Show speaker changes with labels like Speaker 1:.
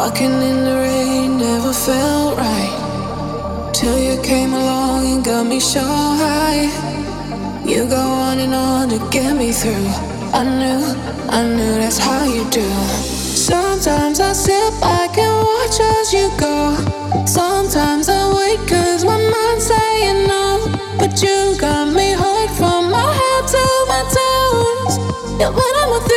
Speaker 1: Walking in the rain never felt right. Till you came along and got me so high. You go on and on to get me through. I knew, I knew that's how you do. Sometimes I sit back and watch as you go. Sometimes I wait cause my mind's saying no. But you got me hooked from my head to my toes. Yeah, when I'm with